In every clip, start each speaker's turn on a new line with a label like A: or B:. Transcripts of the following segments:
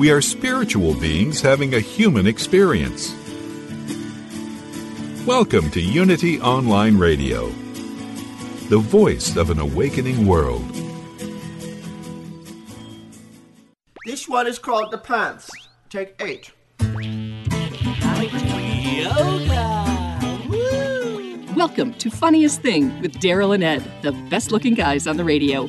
A: We are spiritual beings having a human experience. Welcome to Unity Online Radio, the voice of an awakening world.
B: This one is called The Pants. Take eight.
C: Welcome to Funniest Thing with Daryl and Ed, the best looking guys on the radio.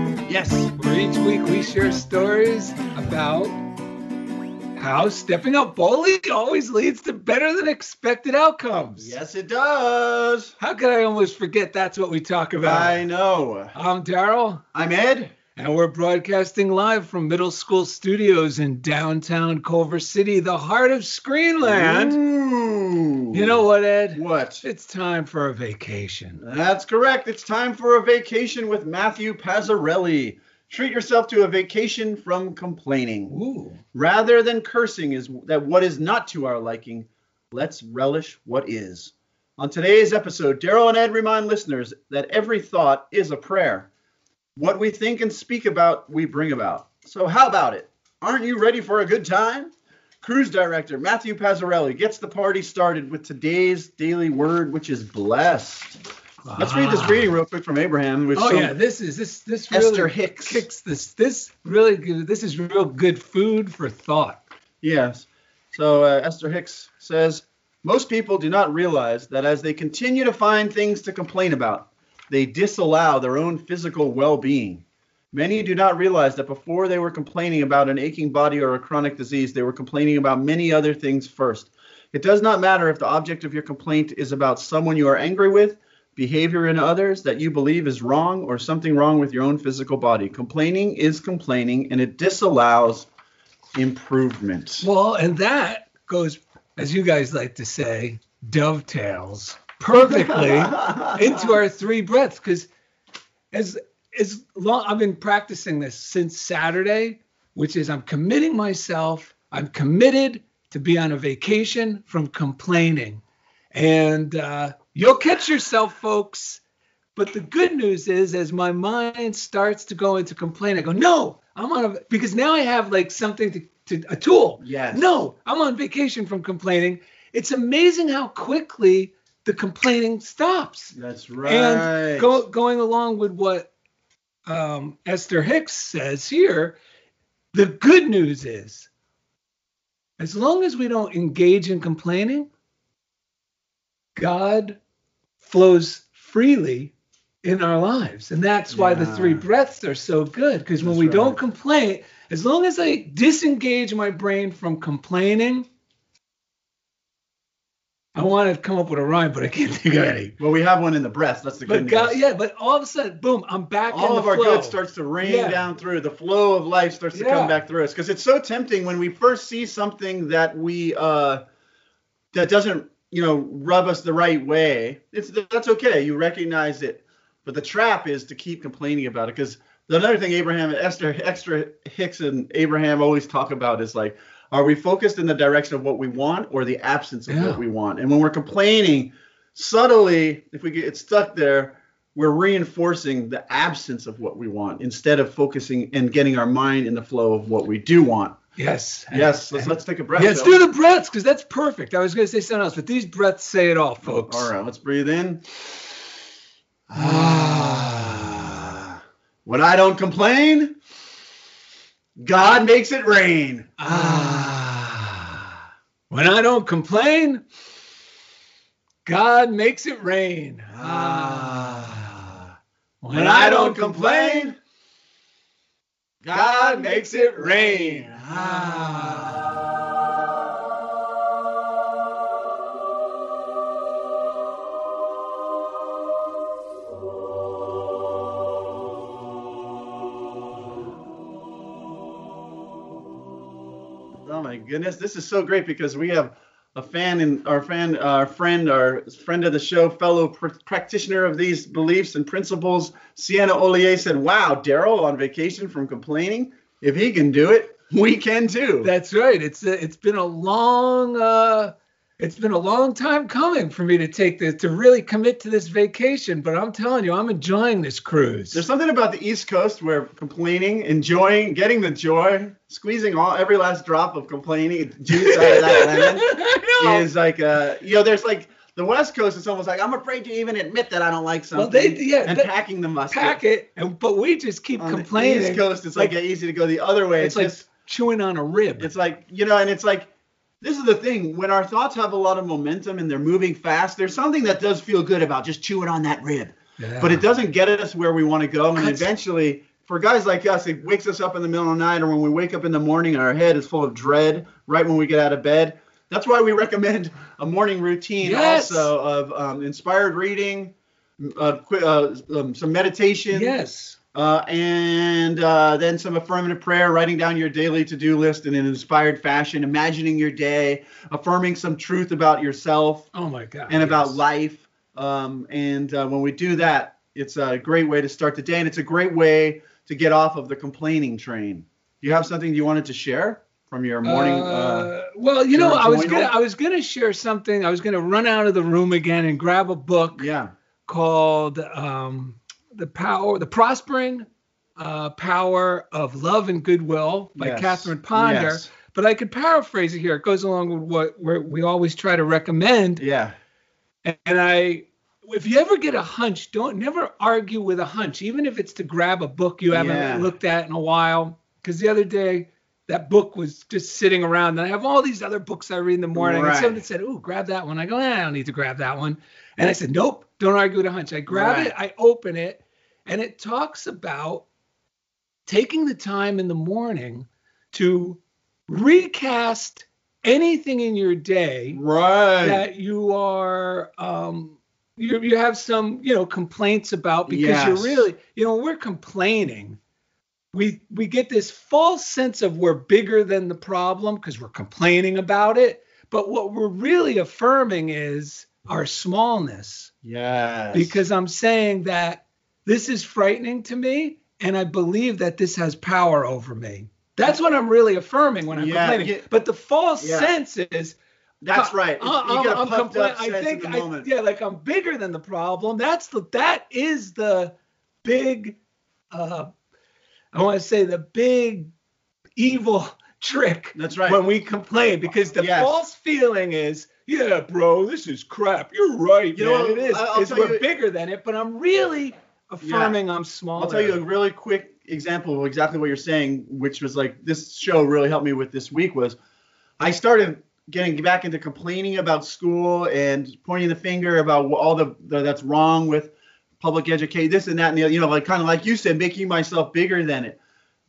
B: Yes.
D: Where each week we share stories about how stepping up boldly always leads to better than expected outcomes.
B: Yes, it does.
D: How could I almost forget that's what we talk about?
B: I know.
D: I'm Daryl,
B: I'm Ed.
D: And we're broadcasting live from Middle School Studios in downtown Culver City, the heart of Screenland.
B: Ooh.
D: You know what, Ed?
B: What?
D: It's time for a vacation.
B: That's correct. It's time for a vacation with Matthew Pazzarelli. Treat yourself to a vacation from complaining.
D: Ooh.
B: Rather than cursing is that what is not to our liking, let's relish what is. On today's episode, Daryl and Ed remind listeners that every thought is a prayer. What we think and speak about, we bring about. So how about it? Aren't you ready for a good time? Cruise director Matthew Pazzarelli gets the party started with today's daily word, which is blessed. Let's read this
D: Ah.
B: reading real quick from Abraham. Which
D: Oh yeah, this is this this really
B: Esther Hicks.
D: kicks this this really good. This is real good food for thought.
B: Yes. So uh, Esther Hicks says most people do not realize that as they continue to find things to complain about, they disallow their own physical well-being. Many do not realize that before they were complaining about an aching body or a chronic disease, they were complaining about many other things first. It does not matter if the object of your complaint is about someone you are angry with, behavior in others that you believe is wrong, or something wrong with your own physical body. Complaining is complaining, and it disallows improvement.
D: Well, and that goes, as you guys like to say, dovetails perfectly into our three breaths. Because as as long I've been practicing this since Saturday, which is I'm committing myself. I'm committed to be on a vacation from complaining, and uh, you'll catch yourself, folks. But the good news is, as my mind starts to go into complaint, I go, no, I'm on a because now I have like something to, to a tool.
B: Yes.
D: No, I'm on vacation from complaining. It's amazing how quickly the complaining stops.
B: That's right.
D: And go, going along with what um, Esther Hicks says here, the good news is, as long as we don't engage in complaining, God flows freely in our lives. And that's why the three breaths are so good. Because when we
B: right.
D: don't complain, as long as I disengage my brain from complaining, I want to come up with a rhyme, but I can't think of any.
B: well, we have one in the breath. That's the good
D: But
B: news.
D: God, yeah, but all of a sudden, boom, I'm back in
B: All of our
D: flow.
B: good starts to rain
D: Yeah.
B: down through. The flow of life starts to
D: Yeah.
B: come back through us because it's so tempting when we first see something that we uh, that doesn't you know rub us the right way. It's that's okay. You recognize it, but the trap is to keep complaining about it because another thing Abraham and Esther extra Hicks and Abraham always talk about is like. Are we focused in the direction of what we want or the absence of
D: Yeah.
B: what we want? And when we're complaining, subtly, if we get stuck there, we're reinforcing the absence of what we want instead of focusing and getting our mind in the flow of what we do want.
D: Yes.
B: Yes, let's let's take a breath.
D: Yeah, let's do the breaths because that's perfect. I was going to say something else, but these breaths say it all, folks.
B: All right, let's breathe in.
D: Ah.
B: When I don't complain, God makes it rain.
D: Ah. When I don't complain, God makes it rain. Ah. When I don't complain, God makes it rain. Ah.
B: My goodness, this is so great because we have a fan and our fan, our friend, our friend of the show, fellow pr- practitioner of these beliefs and principles, Sienna Ollier said, "Wow, Daryl on vacation from complaining. If he can do it, we can too."
D: That's right. It's a, it's been a long uh, it's been a long time coming for me to take this to really commit to this vacation. But I'm telling you, I'm enjoying this cruise.
B: There's something about the East Coast where complaining, enjoying, getting the joy, squeezing all every last drop of complaining juice out of that lemon is like uh you know there's like the West Coast it's almost like I'm afraid to even admit that I don't like something.
D: Well, they- yeah,
B: and
D: that-
B: packing the musket.
D: pack it, and but we just keep
B: On the
D: complaining.
B: East Coast it's like, easy to go the other way.
D: it's
B: It's,
D: like
B: just
D: chewing on a rib.
B: it's like you know, and it's like this is the thing when our thoughts have a lot of momentum and they're moving fast. There's something that does feel good about just chewing on that rib,
D: Yeah.
B: but it doesn't get us where we want to go. And
D: That's-
B: eventually, for guys like us, it wakes us up in the middle of the night, or when we wake up in the morning, and our head is full of dread right when we get out of bed. That's why we recommend a morning routine
D: Yes.
B: also of um, inspired reading, uh, qu- uh, um, some meditation,
D: yes.
B: Uh, and uh, then some affirmative prayer, writing down your daily to-do list in an inspired fashion, imagining your day, affirming some truth about yourself
D: Oh my God.
B: and about life. Um, and uh, when we do that, it's a great way to start the day, and it's a great way to get off of the complaining train. Do you have something you wanted to share from your morning? Uh,
D: Uh, well, you know, I was gonna I was gonna share something. I was gonna run out of the room again and grab a book
B: yeah,
D: called um, "The Power, the Prospering uh, Power of Love and Goodwill" by
B: Yes.
D: Catherine Ponder.
B: Yes.
D: But I could paraphrase it here. It goes along with what we we always try to recommend.
B: yeah,
D: And I, if you ever get a hunch, don't never argue with a hunch, even if it's to grab a book you haven't
B: Yeah.
D: looked at in a while. Because the other day, that book was just sitting around, and I have all these other books I read in the morning.
B: Right.
D: And someone said, "Ooh, grab that one." I go, eh, "I don't need to grab that one." And I said, "Nope, don't argue with a hunch." I grab
B: Right.
D: it, I open it, and it talks about taking the time in the morning to recast anything in your day
B: right.
D: that you are um you, you have some you know complaints about because you're really you know we're complaining we we get this false sense of we're bigger than the problem because we're complaining about it but what we're really affirming is our smallness
B: yes.
D: because i'm saying that this is frightening to me and i believe that this has power over me that's what i'm really affirming when i'm
B: Yeah,
D: complaining
B: yeah.
D: but the false
B: Yeah.
D: sense is
B: that's right.
D: Uh,
B: you get a
D: I'm
B: puffed
D: compla-
B: up
D: I think I, yeah, like I'm bigger than the problem. That's the that is the big uh I want to say the big evil trick
B: That's right.
D: when we complain because the
B: Yes.
D: false feeling is yeah bro this is crap. You're right
B: You know
D: man.
B: What,
D: it is.
B: I'll tell
D: we're
B: you-
D: bigger than it but I'm really affirming I'm smaller.
B: I'll tell you a really quick example of exactly what you're saying, which was like this show really helped me with this week was I started getting back into complaining about school and pointing the finger about all the, the that's wrong with public education, this and that and the other, you know, like kind of like you said, making myself bigger than it.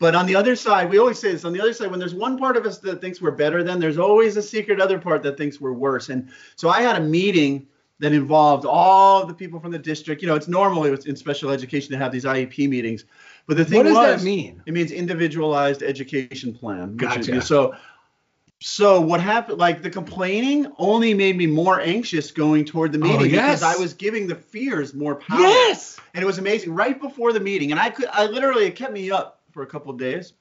B: But on the other side, we always say this on the other side, when there's one part of us that thinks we're better than, there's always a secret other part that thinks we're worse. And so I had a meeting that involved all the people from the district. You know, it's normally in special education to have these IEP meetings. But the thing
D: what does
B: was,
D: that mean
B: it means individualized education plan. which is-
D: Gotcha.
B: so, so what happened? Like the complaining only made me more anxious going toward the
D: Oh,
B: meeting
D: yes.
B: because I was giving the fears more power.
D: yes
B: And it was amazing. Right before the meeting, and I could, I literally, it kept me up for a couple of days,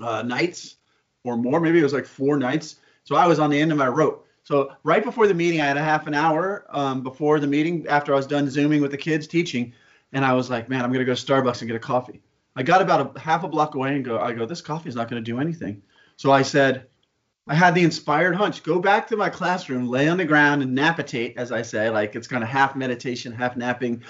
B: uh, nights or more. Maybe it was like four nights. So I was on the end of my rope. So right before the meeting, I had a half an hour um, before the meeting after I was done zooming with the kids teaching, and I was like, man, I'm gonna go to Starbucks and get a coffee. I got about a half a block away and go, I go, this coffee is not gonna do anything. So I said, I had the inspired hunch, go back to my classroom, lay on the ground and napitate, as I say, like it's kind of half meditation, half napping.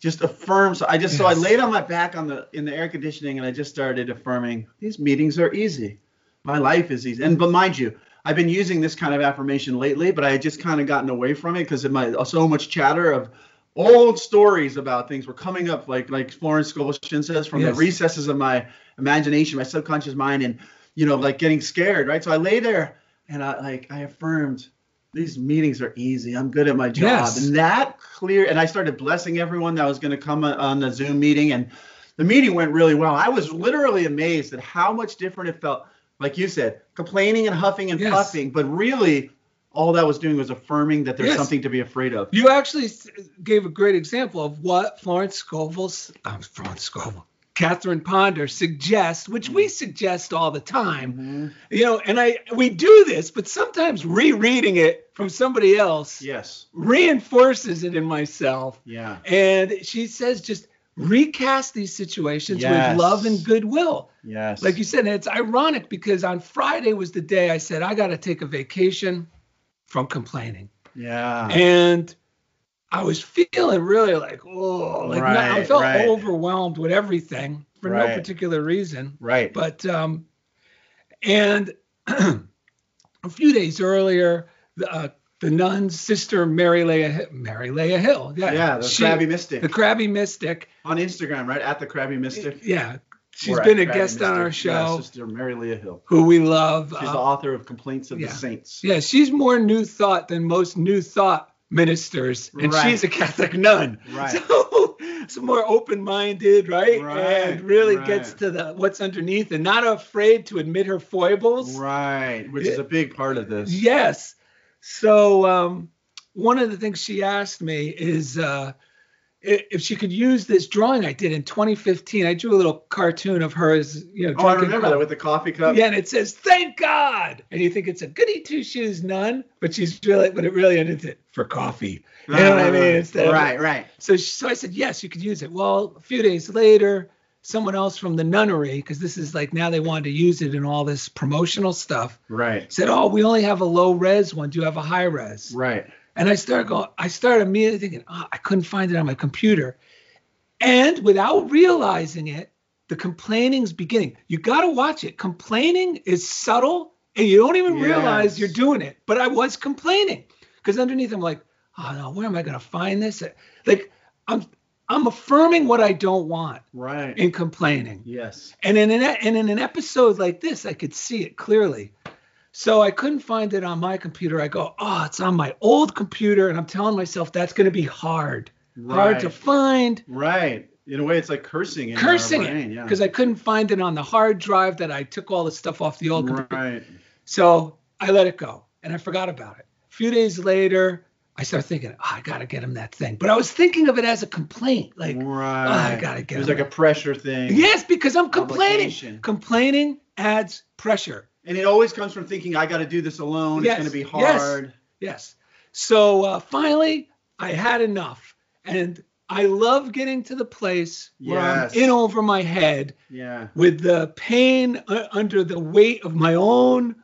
B: Just affirm. So I just so I laid on my back on the in the air conditioning and I just started affirming these meetings are easy. My life is easy. And but mind you, I've been using this kind of affirmation lately, but I had just kind of gotten away from it because of my uh, so much chatter of old stories about things were coming up, like like Florence Scovel Shinn says, from
D: Yes.
B: the recesses of my imagination, my subconscious mind, and you know, like getting scared, right? So I lay there and I like I affirmed these meetings are easy. I'm good at my job.
D: Yes.
B: And that clear and I started blessing everyone that was going to come on- the Zoom meeting and the meeting went really well. I was literally amazed at how much different it felt. Like you said, complaining and huffing and
D: Yes.
B: puffing, but really all that was doing was affirming that there's
D: Yes.
B: something to be afraid of.
D: You actually gave a great example of what Florence Scovel's, um, Florence Scovel, Catherine Ponder suggests, which we mm-hmm. suggest all the time. Mm-hmm. You know, and I we do this, but sometimes rereading it from somebody else
B: Yes.
D: reinforces it in myself.
B: Yeah.
D: And she says just recast these situations
B: Yes.
D: with love and goodwill.
B: Yes.
D: Like you said, it's ironic because on Friday was the day I said I got to take a vacation from complaining.
B: Yeah.
D: And I was feeling really like, oh, like no- I felt
B: right.
D: overwhelmed with everything for no particular reason.
B: right.
D: But um, and a few days earlier, the, uh, the nun's sister Mary Lea Mary Lea Hill, yeah,
B: yeah, the
D: she-
B: crabby mystic
D: the crabby mystic,
B: on Instagram, right? At the crabby mystic.
D: yeah, she's
B: at
D: been a
B: Crabby
D: guest on our
B: Mystic. Yeah,
D: show,
B: Sister Mary Lea Hill.
D: who we love.
B: She's
D: uh,
B: the author of Complaints of
D: yeah.
B: the Saints.
D: Yeah, she's more new thought than most new thought ministers, and
B: Right.
D: she's a Catholic nun.
B: Right.
D: So, so more open-minded, right?
B: Right,
D: And really
B: right.
D: gets to the what's underneath, and not afraid to admit her foibles.
B: Right. Which is a big part of this.
D: Yes. So um, one of the things she asked me is uh, if she could use this drawing I did in 2015. I drew a little cartoon of her as you know.
B: Oh, I remember
D: coffee.
B: that with the coffee cup.
D: Yeah, and it says "Thank God," and you think it's a goody two shoes nun, but she's really, but it really ended it for coffee. You know what I mean? Ah, Instead of-
B: right, right.
D: So, so I said yes, you could use it. Well, a few days later, someone else from the nunnery, because this is like now they wanted to use it in all this promotional stuff,
B: Right.
D: said, "Oh, we only have a low res one. Do you have a high res?"
B: Right.
D: And I started going, I started immediately thinking, oh, I couldn't find it on my computer. And without realizing it, the complaining's beginning. You got to watch it. Complaining is subtle and you don't even realize you're doing it. But I was complaining because underneath I'm like, oh no, where am I going to find this? Like I'm I'm affirming what I don't want
B: Right.
D: in complaining.
B: yes.
D: And in an and in an episode like this, I could see it clearly. So I couldn't find it on my computer. I go, oh, it's on my old computer, and I'm telling myself that's going to be hard, hard to find.
B: Right. In a way, it's like cursing.
D: Cursing
B: brain,
D: it
B: yeah.
D: because I couldn't find it on the hard drive that I took all the stuff off the old computer.
B: Right.
D: So I let it go and I forgot about it. A few days later, I started thinking, oh, I got to get him that thing. But I was thinking of it as a complaint. Like, ah,
B: Right.
D: I gotta get
B: It was like a pressure thing.
D: yes, because I'm complaining. Complaining adds pressure.
B: And it always comes from thinking, I got to do this alone.
D: Yes,
B: It's going to be
D: yes.
B: hard.
D: Yes. So uh, finally, I had enough. And I love getting to the place where
B: Yes.
D: I'm in over my head
B: Yeah.
D: with the pain uh, under the weight of my own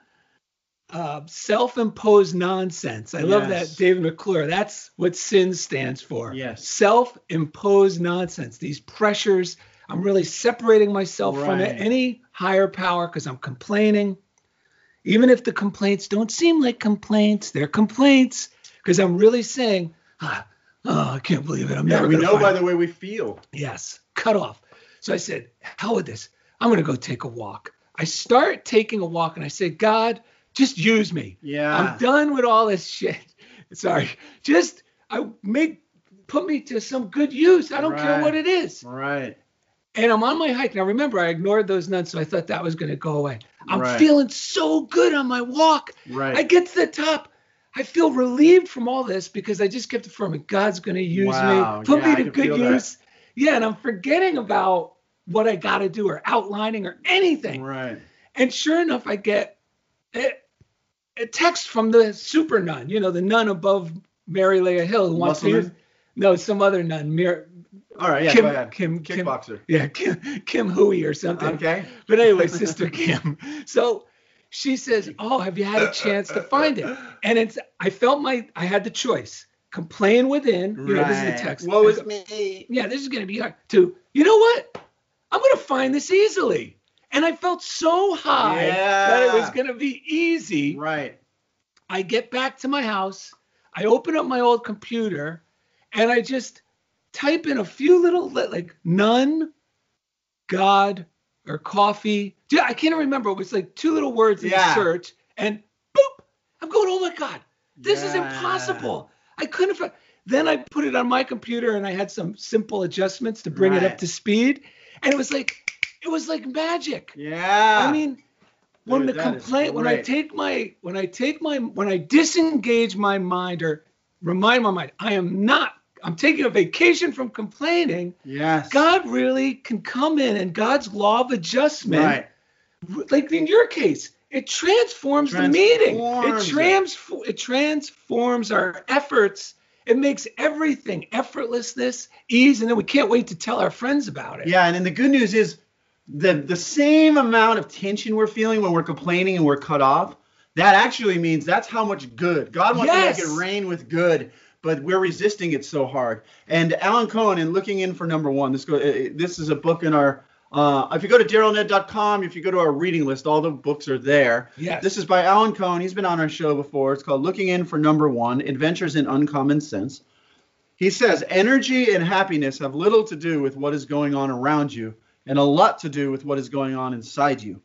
D: uh, self-imposed nonsense. I love that, David McClure. That's what sin stands for.
B: Yes.
D: Self-imposed nonsense. These pressures. I'm really separating myself from any higher power because I'm complaining. Even if the complaints don't seem like complaints, they're complaints because I'm really saying, ah, oh, I can't believe it. I'm
B: Yeah,
D: never
B: we know by the way we feel.
D: Yes, cut off. So I said, hell with this. I'm going to go take a walk. I start taking a walk and I say, God, just use me.
B: Yeah.
D: I'm done with all this shit. Sorry. Just I make put me to some good use. I don't care what it is.
B: Right.
D: And I'm on my hike. Now remember, I ignored those nuns, so I thought that was going to go away. I'm
B: Right.
D: feeling so good on my walk.
B: Right.
D: I get to the top. I feel relieved from all this because I just kept affirming God's going to use
B: Wow.
D: me, put
B: Yeah,
D: me to good
B: feel that.
D: use. Yeah, and I'm forgetting about what I got to do or outlining or anything.
B: Right.
D: And sure enough, I get a, a text from the super nun, you know, the nun above Mary Lea Hill who wants to use. No, some other nun, Mir,
B: All right. Yeah.
D: Kim,
B: go ahead.
D: Kim, Kim,
B: Kickboxer.
D: yeah, Kim, Kim Hui or something.
B: Okay.
D: But anyway, Sister Kim. So she says, "Oh, have you had a chance to find it?" And it's I felt my I had the choice: complain within. You know, this is
B: Right.
D: a text.
B: Woe is me.
D: Yeah, this is gonna be hard. To you know what? I'm gonna find this easily. And I felt so high that it was going to be easy.
B: Right.
D: I get back to my house, I open up my old computer, and I just type in a few little like none, God, or coffee. Dude, I can't remember. It was like two little words in
B: Yeah.
D: the search, and boop! I'm going, oh my God, this is impossible. I couldn't. fi-" Then I put it on my computer, and I had some simple adjustments to bring it up to speed, and it was like, it was like magic.
B: Yeah.
D: I mean, when
B: Dude,
D: the complaint, when I take my, when I take my, when I disengage my mind or remind my mind, I am not, I'm taking a vacation from complaining.
B: yes.
D: God really can come in and God's law of adjustment,
B: Right.
D: like in your case, it transforms, the meeting. It
B: Transforms it.
D: it transforms our efforts. It makes everything effortlessness, ease, and then we can't wait to tell our friends about it.
B: Yeah, and then the good news is the the same amount of tension we're feeling when we're complaining and we're cut off, that actually means that's how much good. God wants
D: Yes.
B: to make it rain with good, but we're resisting it so hard. And Alan Cohen in Looking In for Number One, this go uh, this is a book in our uh, if you go to darylned.com, if you go to our reading list, all the books are there.
D: Yes.
B: This is by Alan Cohen. He's been on our show before. It's called Looking In for Number One Adventures in Uncommon Sense. He says energy and happiness have little to do with what is going on around you and a lot to do with what is going on inside you.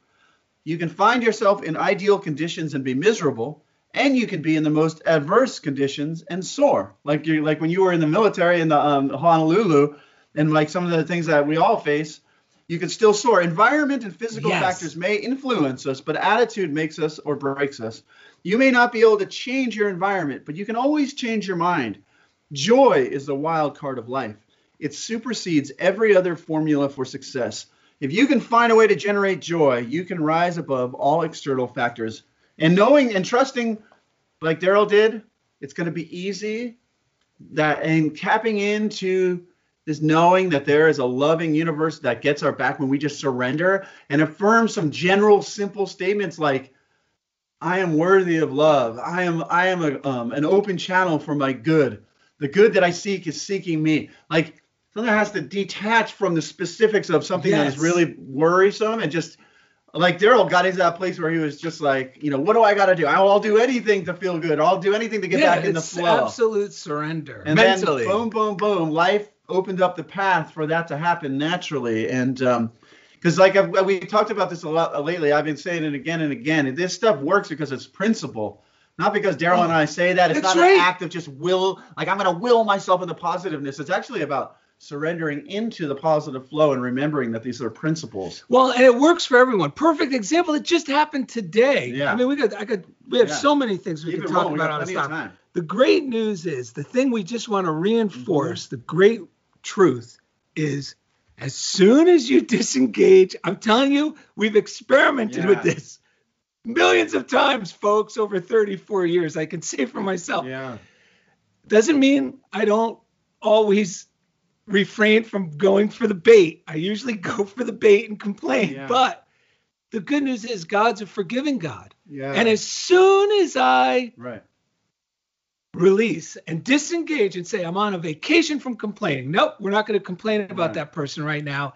B: You can find yourself in ideal conditions and be miserable, and you can be in the most adverse conditions and soar. Like you like when you were in the military in the um, Honolulu and like some of the things that we all face, you can still soar. Environment and physical
D: Yes.
B: factors may influence us, but attitude makes us or breaks us. You may not be able to change your environment, but you can always change your mind. Joy is the wild card of life. It supersedes every other formula for success. If you can find a way to generate joy, you can rise above all external factors. And knowing and trusting, like Daryl did, it's going to be easy. That and tapping into this knowing that there is a loving universe that gets our back when we just surrender and affirm some general, simple statements like, "I am worthy of love. I am I am a, um, an open channel for my good. The good that I seek is seeking me." Like something has to detach from the specifics of something that is really worrisome and just like Daryl got into that place where he was just like, you know, what do I got to do? I'll do anything to feel good. I'll do anything to get
D: yeah,
B: back in the
D: it's
B: flow.
D: absolute surrender
B: And
D: mentally.
B: then boom, boom, boom, life opened up the path for that to happen naturally. And um, because like I've, we talked about this a lot lately, I've been saying it again and again. This stuff works because it's principle, not because Daryl and I say that. It's
D: That's
B: not
D: right.
B: an act of just will, like I'm going to will myself into positiveness. It's actually about surrendering into the positive flow and remembering that these are principles.
D: Well, and it works for everyone. Perfect example. It just happened today.
B: Yeah.
D: I mean, we got, I could, we have
B: Yeah.
D: so many things we
B: Keep
D: could talk. About on this topic. The great news is the thing we just want to reinforce.
B: Mm-hmm.
D: The great truth is, as soon as you disengage, I'm telling you, we've experimented with this millions of times, folks, over 34 years. I can say for myself.
B: Yeah.
D: Doesn't mean I don't always refrain from going for the bait. I usually go for the bait and complain.
B: Yeah.
D: But the good news is God's a forgiving God.
B: Yeah.
D: And as soon as I
B: right.
D: release and disengage and say, I'm on a vacation from complaining, nope, we're not going to complain about
B: Right.
D: that person right now.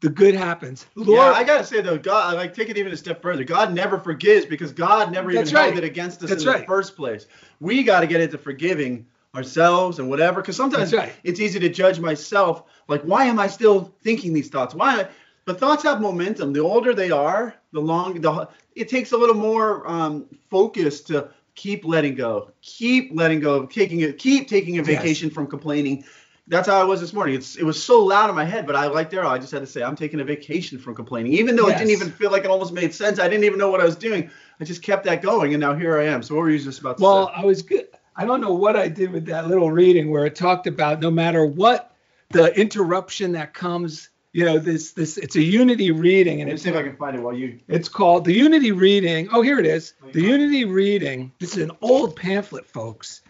D: The good happens.
B: Yeah, I gotta say though, God, like take it even a step further. God never forgives because God never even held
D: right.
B: it against us
D: That's
B: in
D: right.
B: the first place. We got to get into forgiving ourselves and whatever, because sometimes
D: right.
B: it's easy to judge myself. Like, why am I still thinking these thoughts? Why? But thoughts have momentum. The older they are, the long, the it takes a little more um, focus to keep letting go, keep letting go, taking it, keep taking a
D: Yes.
B: vacation from complaining. That's how I was this morning. It's it was so loud in my head, but I like Daryl. I just had to say I'm taking a vacation from complaining, even though it didn't even feel like it almost made sense. I didn't even know what I was doing. I just kept that going, and now here I am. So what were you just about to
D: Well,
B: say?
D: I was good. I don't know what I did with that little reading where it talked about no matter what the interruption that comes, you know, this this it's a unity reading and
B: Let me
D: it's
B: see if I can find it while you.
D: it's called the unity reading. Oh, here it is. The unity reading. This is an old pamphlet, folks.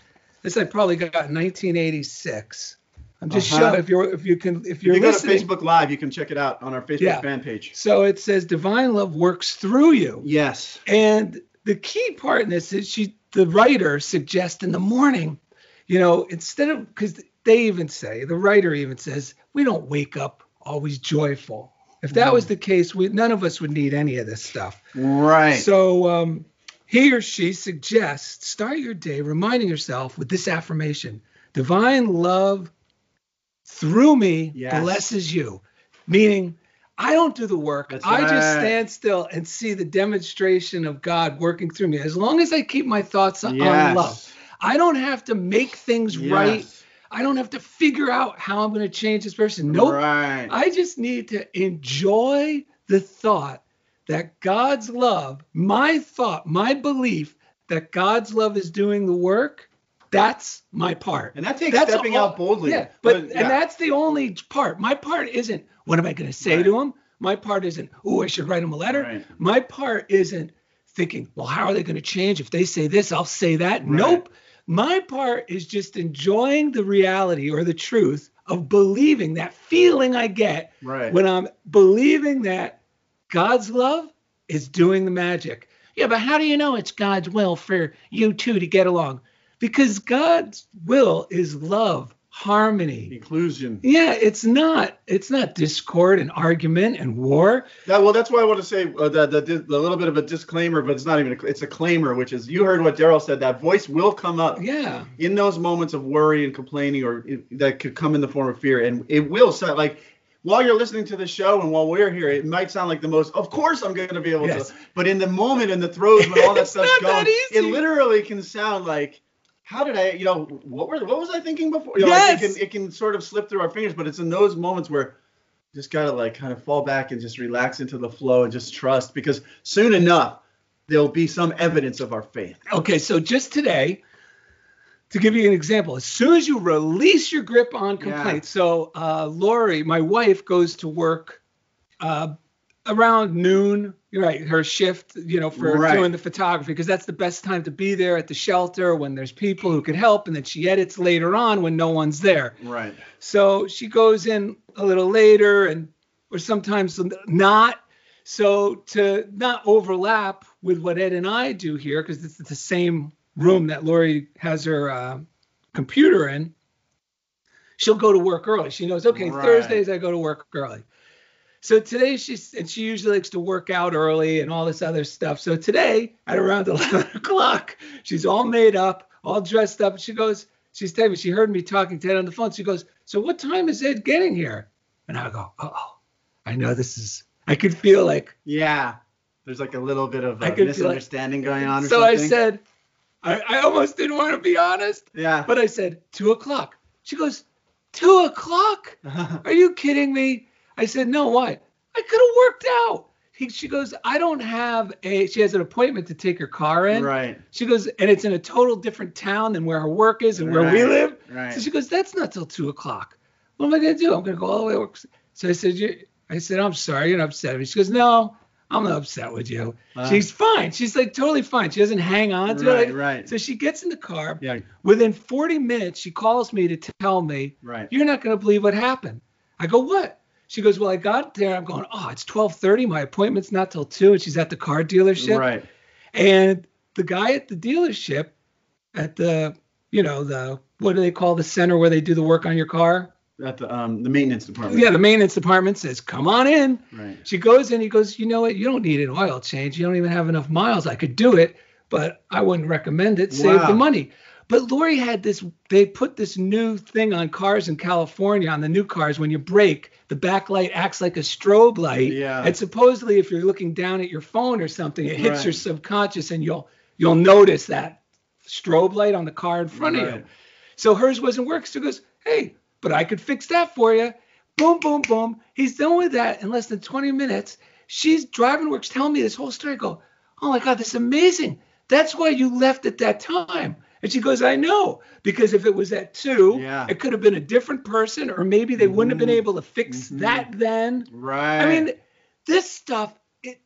D: This I probably got in 1986. I'm just
B: Uh-huh.
D: showing if you're if you can if
B: If
D: you're
B: you go to. Facebook Live, you can check it out on our Facebook
D: Yeah.
B: fan page.
D: So it says divine love works through you.
B: Yes.
D: And the key part in this is she, the writer suggests in the morning, you know, instead of, because they even say, the writer even says, we don't wake up always joyful. If that was the case, we none of us would need any of this stuff.
B: Right.
D: So um, he or she suggests start your day reminding yourself with this affirmation: divine love through me
B: Yes.
D: blesses you. Meaning, I don't do the work.
B: That's
D: I just stand still and see the demonstration of God working through me. As long as I keep my thoughts on
B: Yes.
D: love, I don't have to make things
B: Yes.
D: right. I don't have to figure out how I'm going to change this person. Nope.
B: Right.
D: I just need to enjoy the thought that God's love, my thought, my belief that God's love is doing the work, that's my part.
B: and that takes
D: That's
B: stepping
D: all-
B: out boldly.
D: Yeah, but,
B: yeah.
D: and that's the only part. My part isn't what am I going to say
B: Right.
D: to him? My part isn't, oh, I should write him a letter.
B: Right.
D: My part isn't thinking, well, how are they going to change? If they say this, I'll say that. Nope. My part is just enjoying the reality or the truth of believing that feeling I get
B: Right.
D: when I'm believing that God's love is doing the magic. Yeah, but how do you know it's God's will for you two to get along? Because God's will is love, harmony.
B: inclusion.
D: Yeah, it's not it's not discord and argument and war.
B: That, well, that's why I want to say uh, the, the, the little bit of a disclaimer, but it's not even a, it's a claimer, which is you heard what Daryl said. That voice will come up
D: Yeah.
B: in those moments of worry and complaining, or it, that could come in the form of fear, and it will sound like while you're listening to the show and while we're here, it might sound like the most. Of course, I'm going to be able
D: Yes.
B: to, but in the moment, in the throes when all that stuff's going,
D: that
B: it literally can sound like. How did I, you know, what were, what was I thinking before? You know,
D: Yes.
B: like it can, it can sort of slip through our fingers, but it's in those moments where you just gotta like kind of fall back and just relax into the flow and just trust because soon enough there'll be some evidence of our faith.
D: Okay, so just today, to give you an example, as soon as you release your grip on complaints, so uh, Lori, my wife, goes to work uh, around noon. Right, her shift, you know, for
B: Right.
D: doing the photography, because that's the best time to be there at the shelter when there's people who could help, and then she edits later on when no one's there.
B: Right.
D: So she goes in a little later and or sometimes not. So to not overlap with what Ed and I do here, because it's the same room that Lori has her uh, computer in, she'll go to work early. She knows, okay,
B: Right.
D: Thursdays I go to work early. So today she's and she usually likes to work out early and all this other stuff. So today at around 11 o'clock, she's all made up, all dressed up. She goes, she's telling me she heard me talking to Ed on the phone. She goes, so what time is Ed getting here? And I go, oh, I know this is. I could feel like.
B: Yeah. There's like a little bit of a
D: feel like-
B: misunderstanding going on or
D: So I said, I, I almost didn't want to be honest,
B: yeah.
D: but I said two o'clock. She goes, two o'clock? Are you kidding me? I said, no, why? I could have worked out. He, she goes, I don't have a, she has an appointment to take her car in.
B: right.
D: She goes, and it's in a total different town than where her work is and where we live.
B: right.
D: So she goes, that's not till two o'clock. What am I going to do? I'm going to go all the way to work. So I said, you, I said, I'm sorry, you're not upset with me. She goes, no, I'm not upset with you.
B: Uh.
D: She's fine. She's like totally fine. She doesn't hang on to
B: Right,
D: it.
B: right.
D: So she gets in the car.
B: Yeah.
D: Within 40 minutes, she calls me to tell me,
B: Right.
D: you're not going to believe what happened. I go, what? She goes, well, I got there. I'm going, oh, it's 12:30. My appointment's not till two, and she's at the car dealership.
B: Right.
D: And the guy at the dealership, at the, you know, the what do they call the center where they do the work on your car?
B: At the um the maintenance department.
D: Yeah, the maintenance department says, "Come on in."
B: Right.
D: She goes in. He goes, "You know what? You don't need an oil change. You don't even have enough miles. I could do it, but I wouldn't recommend it. Save
B: Wow.
D: the money." But Lori had this. They put this new thing on cars in California on the new cars. When you brake, the backlight acts like a strobe light.
B: Yeah.
D: And supposedly, if you're looking down at your phone or something, it hits
B: Right.
D: your subconscious, and you'll you'll notice that strobe light on the car in front of you. So hers wasn't working. So goes, hey, but I could fix that for you. Boom, boom, boom. He's done with that in less than 20 minutes. She's driving works telling me this whole story. I go, oh my God, this is amazing. That's why you left at that time. And she goes, I know, because if it was at two,
B: Yeah.
D: it could have been a different person, or maybe they wouldn't have been mm-hmm. able to fix mm-hmm. that then.
B: Right.
D: I mean, this stuff, it,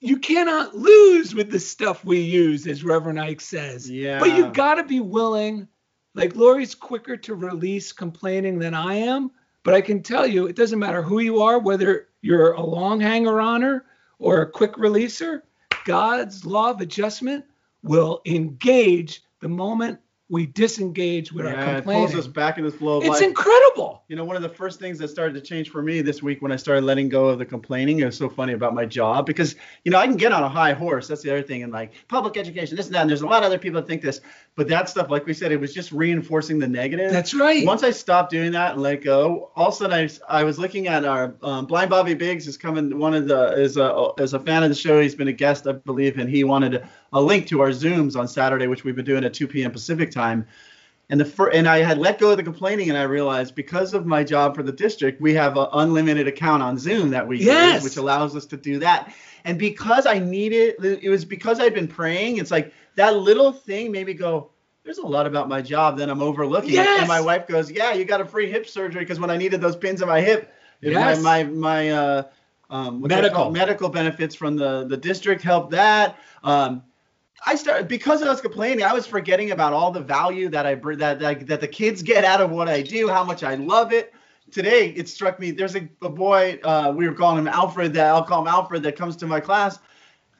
D: you cannot lose with the stuff we use, as Reverend Ike says.
B: Yeah.
D: But you got to be willing. Like Lori's quicker to release complaining than I am, but I can tell you, it doesn't matter who you are, whether you're a long hanger oner or a quick releaser. God's law of adjustment will engage the moment we disengage with our
B: Yeah, it
D: complaining.
B: pulls us back into the flow of
D: it's
B: life.
D: incredible.
B: You know, one of the first things that started to change for me this week when I started letting go of the complaining, it was so funny about my job because, you know, I can get on a high horse. That's the other thing. And like public education, this and that. And there's a lot of other people that think this. But that stuff, like we said, it was just reinforcing the negative.
D: That's right.
B: Once I stopped doing that and let go, all of a sudden I, I was looking at our um, Blind Bobby Biggs is coming. One of the is a is a fan of the show. He's been a guest, I believe, and he wanted a link to our Zooms on Saturday, which we've been doing at 2 p.m. Pacific time. And the fir- and I had let go of the complaining, and I realized because of my job for the district, we have an unlimited account on Zoom that we
D: Yes.
B: use, which allows us to do that. And because I needed, it was because I'd been praying. It's like that little thing made me go. There's a lot about my job that I'm overlooking.
D: Yes.
B: And my wife goes, "Yeah, you got a free hip surgery because when I needed those pins in my hip,
D: Yes.
B: my my my uh, um,
D: Medical.
B: medical benefits from the the district helped that. Um, I started because I was complaining. I was forgetting about all the value that I br- that, that that the kids get out of what I do, how much I love it. Today, it struck me. There's a, a boy uh, we were calling him Alfred. That I'll call him Alfred. That comes to my class.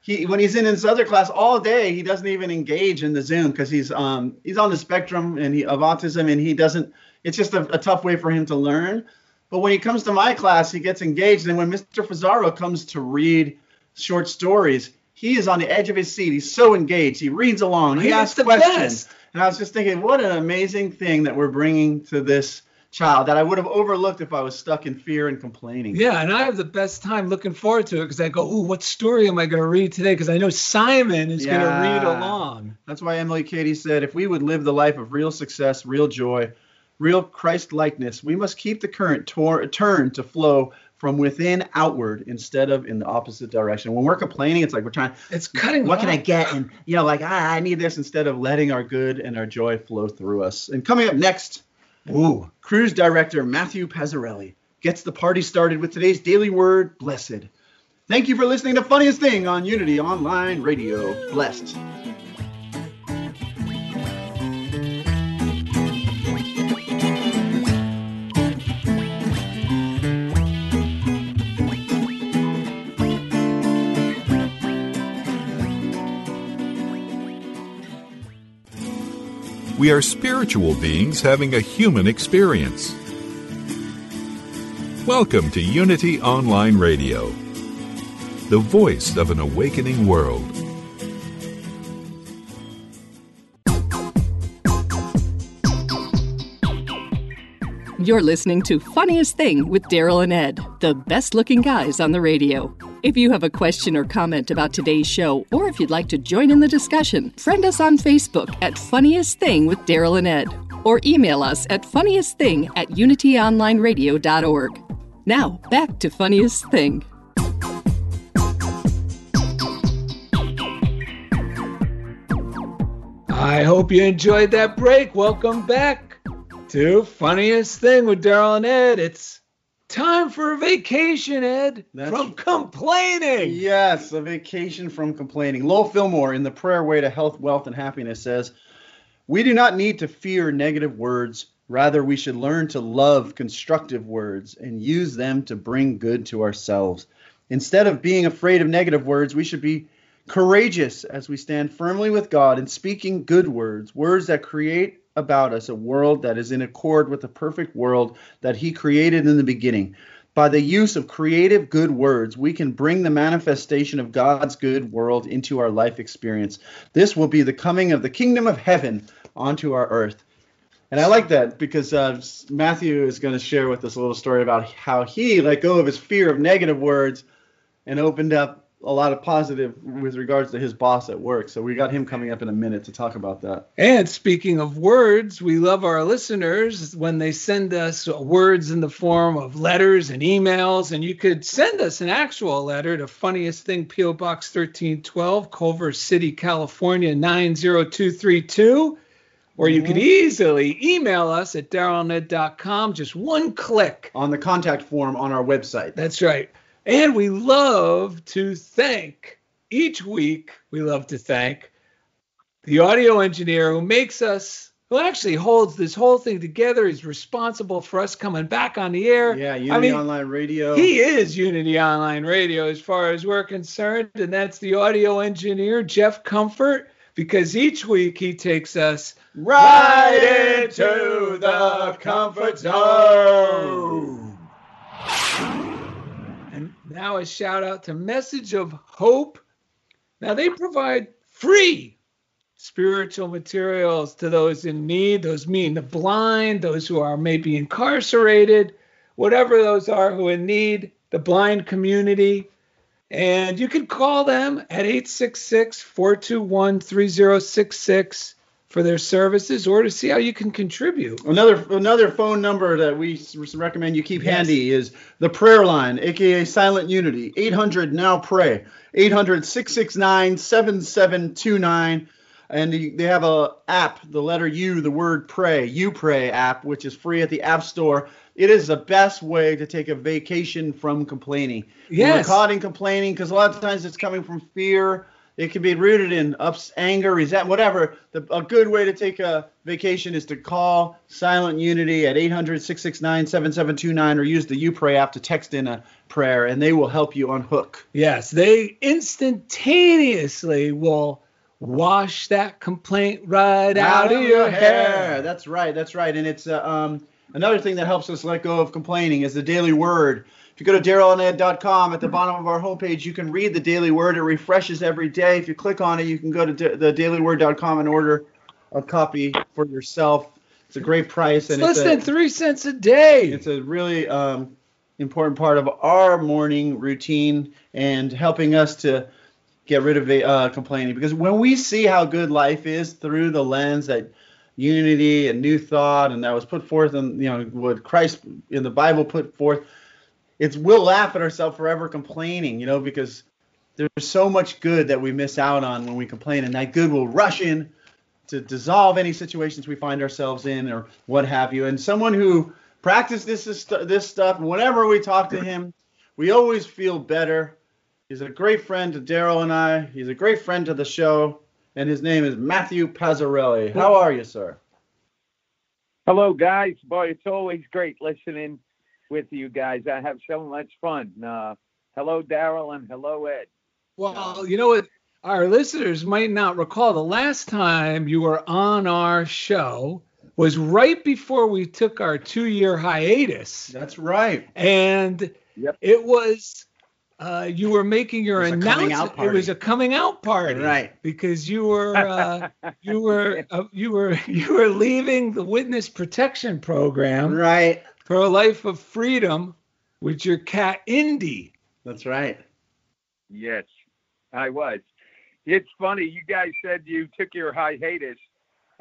B: He when he's in his other class all day, he doesn't even engage in the Zoom because he's um he's on the spectrum and he of autism and he doesn't. It's just a, a tough way for him to learn. But when he comes to my class, he gets engaged. And when Mr. Fazaro comes to read short stories, he is on the edge of his seat. He's so engaged. He reads along. He
D: He's
B: asks
D: the
B: questions.
D: best.
B: And I was just thinking, what an amazing thing that we're bringing to this child that I would have overlooked if I was stuck in fear and complaining.
D: Yeah, and I have the best time looking forward to it because I go, ooh, what story am I going to read today? Because I know Simon is going to read along.
B: That's why Emilie Cady said, if we would live the life of real success, real joy, real Christ likeness, we must keep the current tor- turn to flow from within outward instead of in the opposite direction. When we're complaining, it's like we're trying,
D: It's cutting.
B: what can I get? And, you know, like, ah, I need this instead of letting our good and our joy flow through us. And coming up next,
D: Ooh.
B: cruise director Matthew Pazzarelli gets the party started with today's daily word, blessed. Thank you for listening to Funniest Thing on Unity Online Radio. Blessed.
A: We are spiritual beings having a human experience. Welcome to Unity Online Radio, the voice of an awakening world.
C: You're listening to Funniest Thing with Daryl and Ed, the best looking guys on the radio. If you have a question or comment about today's show, or if you'd like to join in the discussion, friend us on Facebook at Funniest Thing with Daryl and Ed, or email us at funniestthing at unityonlineradio.org. Now, back to Funniest Thing.
D: I hope you enjoyed that break. Welcome back to Funniest Thing with Daryl and Ed. It's time for a vacation, Ed,
B: That's-
D: from complaining.
B: Yes, a vacation from complaining. Lowell Fillmore in The Prayer Way to Health, Wealth, and Happiness says, We do not need to fear negative words. Rather, we should learn to love constructive words and use them to bring good to ourselves. Instead of being afraid of negative words, we should be courageous as we stand firmly with God and speaking good words, words that create about us a world that is in accord with the perfect world that He created in the beginning. By the use of creative good words, we can bring the manifestation of God's good world into our life experience. This will be the coming of the kingdom of heaven onto our earth. And I like that because uh, Matthew is going to share with us a little story about how he let go of his fear of negative words and opened up a lot of positive with regards to his boss at work. So we got him coming up in a minute to talk about that.
D: And speaking of words, we love our listeners when they send us words in the form of letters and emails. And you could send us an actual letter to Funniest Thing, P.O. Box 1312, Culver City, California 90232. Or you could mm-hmm. easily email us at darylned.com. Just one click.
B: On the contact form on our website.
D: That's right. And we love to thank each week, we love to thank the audio engineer who makes us, who actually holds this whole thing together. He's responsible for us coming back on the air.
B: Yeah, Unity
D: I mean,
B: Online Radio.
D: he is Unity Online Radio as far as we're concerned, and that's the audio engineer, Jeff Comfort. because each week he takes us
B: right into the comfort zone.
D: Now a shout out to Message of Hope. Now they provide free spiritual materials to those in need, those mean the blind, those who are maybe incarcerated, whatever those are who are in need, the blind community. And you can call them at 866 421 3066 for their services or to see how you can contribute.
B: Another another phone number that we recommend you keep yes. handy is the prayer line, aka Silent Unity, 800 now pray, 800 669 7729 and they have a app, the letter U, the word pray, you pray app, which is free at the App Store. It is the best way to take a vacation from complaining.
D: Yes.
B: You're caught in complaining because a lot of times it's coming from fear. It can be rooted in ups, anger, resentment, whatever. The, a good way to take a vacation is to call Silent Unity at 800-669-7729 or use the You Pray app to text in a prayer, and they will help you unhook.
D: Yes, they instantaneously will wash that complaint right out, out of your hair. hair.
B: That's right. That's right. And it's uh, um, another thing that helps us let go of complaining is the daily word. If you go to darylanded.com at the bottom of our homepage, you can read the daily word. It refreshes every day. If you click on it, you can go to the dailyword.com and order a copy for yourself. It's a great price.
D: And it's, it's less a, than three cents a day.
B: It's a really um, important part of our morning routine and helping us to get rid of uh, complaining because when we see how good life is through the lens that unity and new thought and that was put forth in you know what Christ in the Bible put forth, it's we'll laugh at ourselves forever complaining, you know, because there's so much good that we miss out on when we complain, and that good will rush in to dissolve any situations we find ourselves in or what have you. And someone who practices this this stuff, and whenever we talk to him, we always feel better He's a great friend to Daryl and I. He's a great friend to the show, and his name is Matthew Pazzarelli. How are you, sir?
E: Hello, guys. Boy, it's always great listening with you guys. I have so much fun. Uh, hello, Daryl, and hello, Ed.
D: Well, you know what? Our listeners might not recall the last time you were on our show was right before we took our two year hiatus.
B: That's right.
D: And yep. it was uh, you were making your announcement. It was a coming out party,
B: right?
D: Because you were uh, you were uh, you were you were leaving the witness protection program,
B: right,
D: for a life of freedom with your cat Indy.
B: That's right.
E: Yes, I was. It's funny. You guys said you took your hiatus.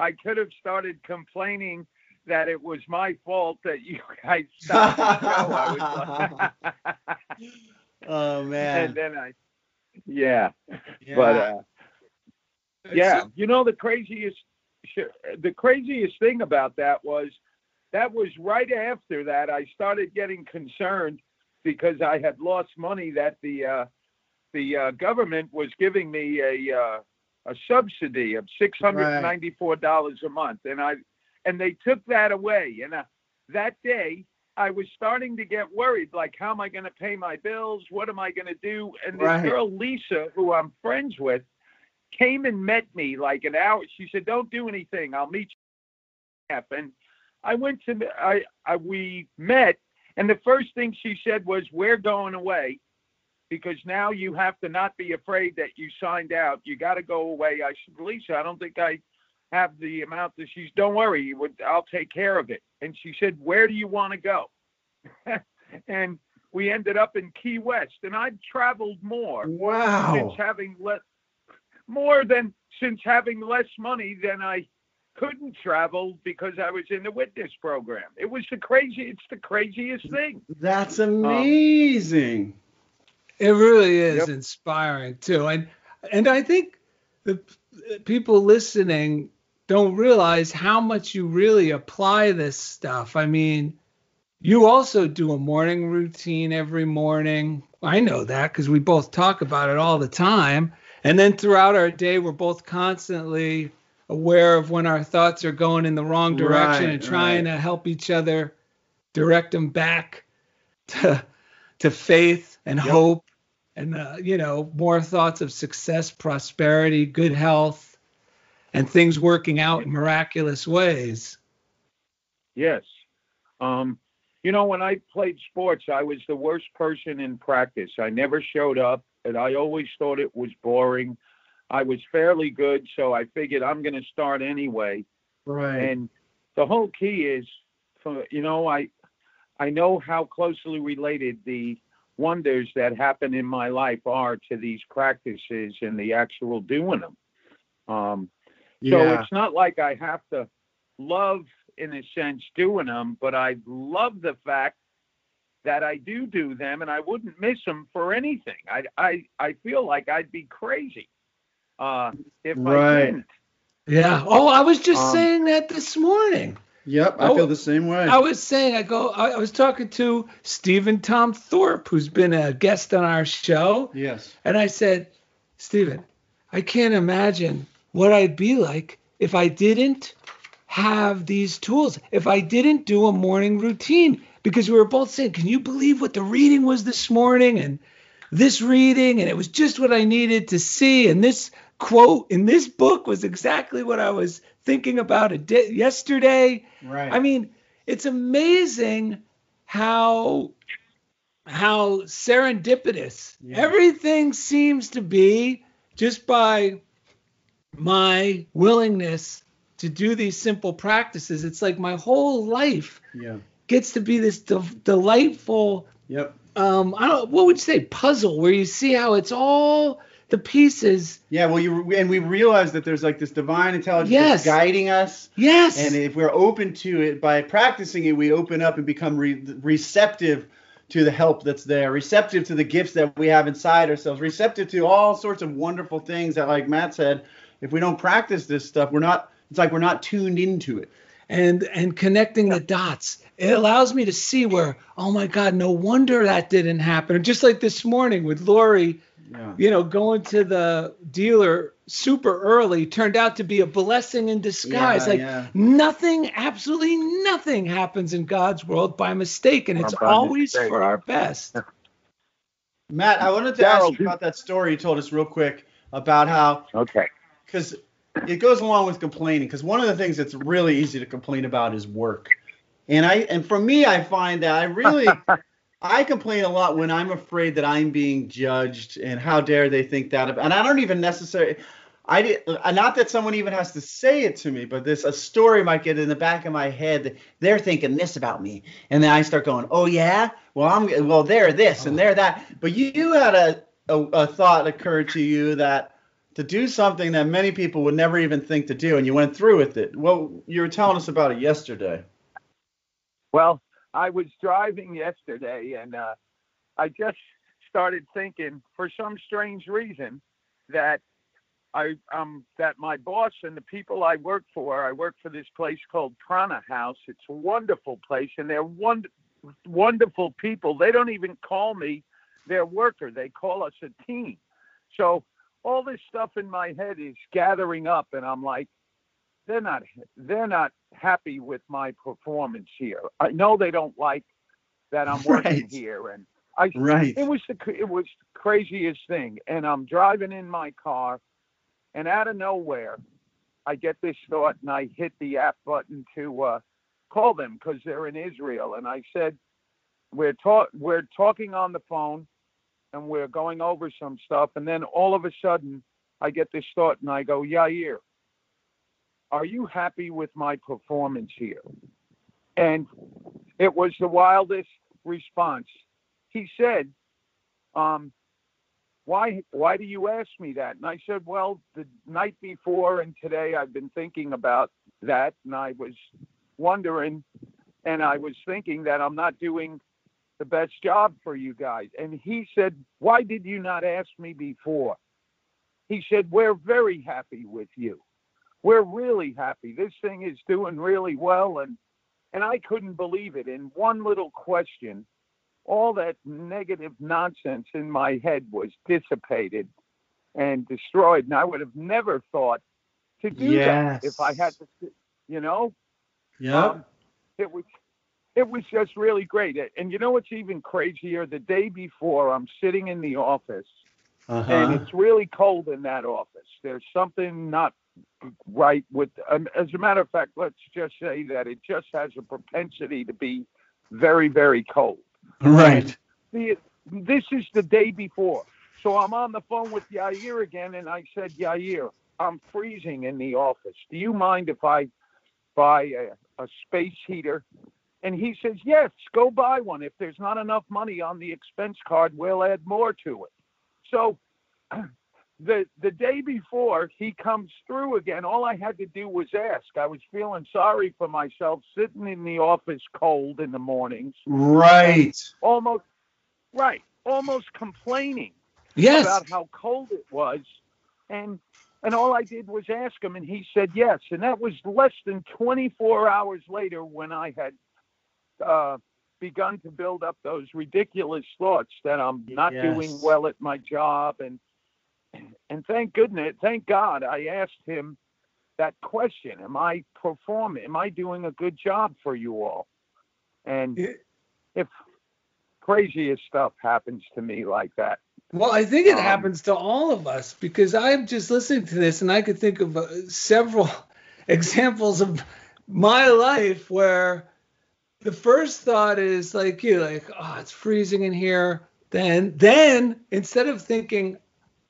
E: I could have started complaining that it was my fault that you guys stopped the show. I was
B: like, Oh man.
E: And then I, yeah, yeah. but uh, yeah, you know the craziest, the craziest thing about that was that was right after that I started getting concerned because I had lost money that the uh, the uh, government was giving me a uh, a subsidy of six hundred ninety four dollars a month, and I and they took that away. And uh, that day I was starting to get worried, like, how am I going to pay my bills? What am I going to do? And this right. girl, Lisa, who I'm friends with, came and met me like an hour. She said, "Don't do anything. I'll meet you." And I went to I, I we met, and the first thing she said was, "We're going away." Because now you have to not be afraid that you signed out. You got to go away. I said, Lisa, I don't think I have the amount that she's don't worry i'll take care of it and she said where do you want to go and we ended up in key west and i've traveled more
B: wow
E: since having less more than since having less money than i couldn't travel because i was in the witness program it was the crazy it's the craziest thing
B: that's um, amazing um,
D: it really is yep. inspiring too and and i think the people listening don't realize how much you really apply this stuff. I mean, you also do a morning routine every morning. I know that because we both talk about it all the time. And then throughout our day, we're both constantly aware of when our thoughts are going in the wrong direction right, and trying right. to help each other direct them back to to faith and yep. hope and uh, you know more thoughts of success, prosperity, good health and things working out in miraculous ways.
E: Yes. Um, you know, when I played sports, I was the worst person in practice. I never showed up, and I always thought it was boring. I was fairly good, so I figured I'm going to start anyway.
B: Right.
E: And the whole key is, for, you know, I I know how closely related the wonders that happen in my life are to these practices and the actual doing them. Um, so it's not like I have to love, in a sense, doing them, but I love the fact that I do do them, and I wouldn't miss them for anything. I I I feel like I'd be crazy uh, if I
B: Right.
E: didn't.
D: Yeah. Oh, I was just
E: Um,
D: saying that this morning.
B: Yep, I
D: Oh,
B: feel the same way.
D: I was saying, I go, I I was talking to Stephen Tom Thorpe, who's been a guest on our show,
B: yes.
D: and I said, Stephen, I can't imagine what I'd be like if I didn't have these tools, if I didn't do a morning routine, because we were both saying, can you believe what the reading was this morning and this reading, and it was just what I needed to see, and this quote in this book was exactly what I was thinking about a day, yesterday.
B: Right.
D: I mean, it's amazing how how serendipitous
B: Yeah.
D: everything seems to be just by my willingness to do these simple practices. It's like my whole life
B: yeah.
D: gets to be this de- delightful
B: Yep.
D: um I don't what would you say puzzle where you see how it's all the pieces.
B: Yeah. Well, you and we realize that there's like this divine intelligence
D: Yes.
B: guiding us,
D: Yes.
B: and if we're open to it by practicing it, we open up and become re- receptive to the help that's there, receptive to the gifts that we have inside ourselves, receptive to all sorts of wonderful things that, like Matt said, if we don't practice this stuff, we're not. It's like we're not tuned into it.
D: and and connecting the dots. It allows me to see where, oh my God, no wonder that didn't happen. Just like this morning with Lori,
B: Yeah.
D: you know, going to the dealer super early turned out to be a blessing in disguise.
B: Yeah,
D: like
B: yeah.
D: nothing, absolutely nothing happens in God's world by mistake, and it's always
E: mistake.
D: for our best.
B: Matt, I wanted to ask you about that story you told us real quick about how
E: Okay.
B: because it goes along with complaining because one of the things that's really easy to complain about is work and i and for me i find that i really i complain a lot when i'm afraid that i'm being judged and how dare they think that about, and i don't even necessarily i did uh, not that someone even has to say it to me but this a story might get in the back of my head that they're thinking this about me and then i start going oh yeah well i'm well they're this and they're that but you, you had a, a a thought occur to you that to do something that many people would never even think to do, and you went through with it. Well, you were telling us about it yesterday.
E: Well, I was driving yesterday and uh, I just started thinking, for some strange reason, that I um that my boss and the people I work for, I work for this place called Prana House. It's a wonderful place, and they're wond- wonderful people. They don't even call me their worker; they call us a team. So all this stuff in my head is gathering up, and I'm like, they're not they're not happy with my performance here. I know they don't like that I'm working
B: Right.
E: here, and I
B: Right.
E: it was the it was the craziest thing. And I'm driving in my car, and out of nowhere, I get this thought, and I hit the app button to uh, call them because they're in Israel. And I said, "We're talk we're talking on the phone, and we're going over some stuff." And then all of a sudden, I get this thought, and I go, "Yair, are you happy with my performance here?" And it was the wildest response. He said, um, why why do you ask me that? And I said, well, the night before and today I've been thinking about that and I was wondering and I was thinking that I'm not doing the best job for you guys. And he said, why did you not ask me before? He said, we're very happy with you. We're really happy. This thing is doing really well and and I couldn't believe it. In one little question, all that negative nonsense in my head was dissipated and destroyed. And I would have never thought to do that if I had to, you know.
B: Yeah.
E: Um, it was it was just really great. And you know what's even crazier? The day before, I'm sitting in the office, and
B: uh-huh.
E: it's really cold in that office. There's something not right with. Um, as a matter of fact, let's just say that it just has a propensity to be very, very cold.
B: Right.
E: The, this is the day before. So I'm on the phone with Yair again, and I said, Yair, I'm freezing in the office. Do you mind if I buy a, a space heater? And he says, Yes, go buy one. If there's not enough money on the expense card, we'll add more to it. So the the day before he comes through again, all I had to do was ask. I was feeling sorry for myself, sitting in the office cold in the mornings,
B: Right.
E: almost right, almost complaining
D: Yes.
E: about how cold it was, and and all I did was ask him, and he said yes, and that was less than 24 hours later when I had uh, begun to build up those ridiculous thoughts that I'm not doing well at my job, and and thank goodness, thank God, I asked him that question: Am I performing? Am I doing a good job for you all? And
D: Yeah.
E: if craziest stuff happens to me like that.
D: Well, I think it
E: Um,
D: happens to all of us because I'm just listening to this and I could think of uh, several examples of my life where the first thought is like you like oh it's freezing in here then then instead of thinking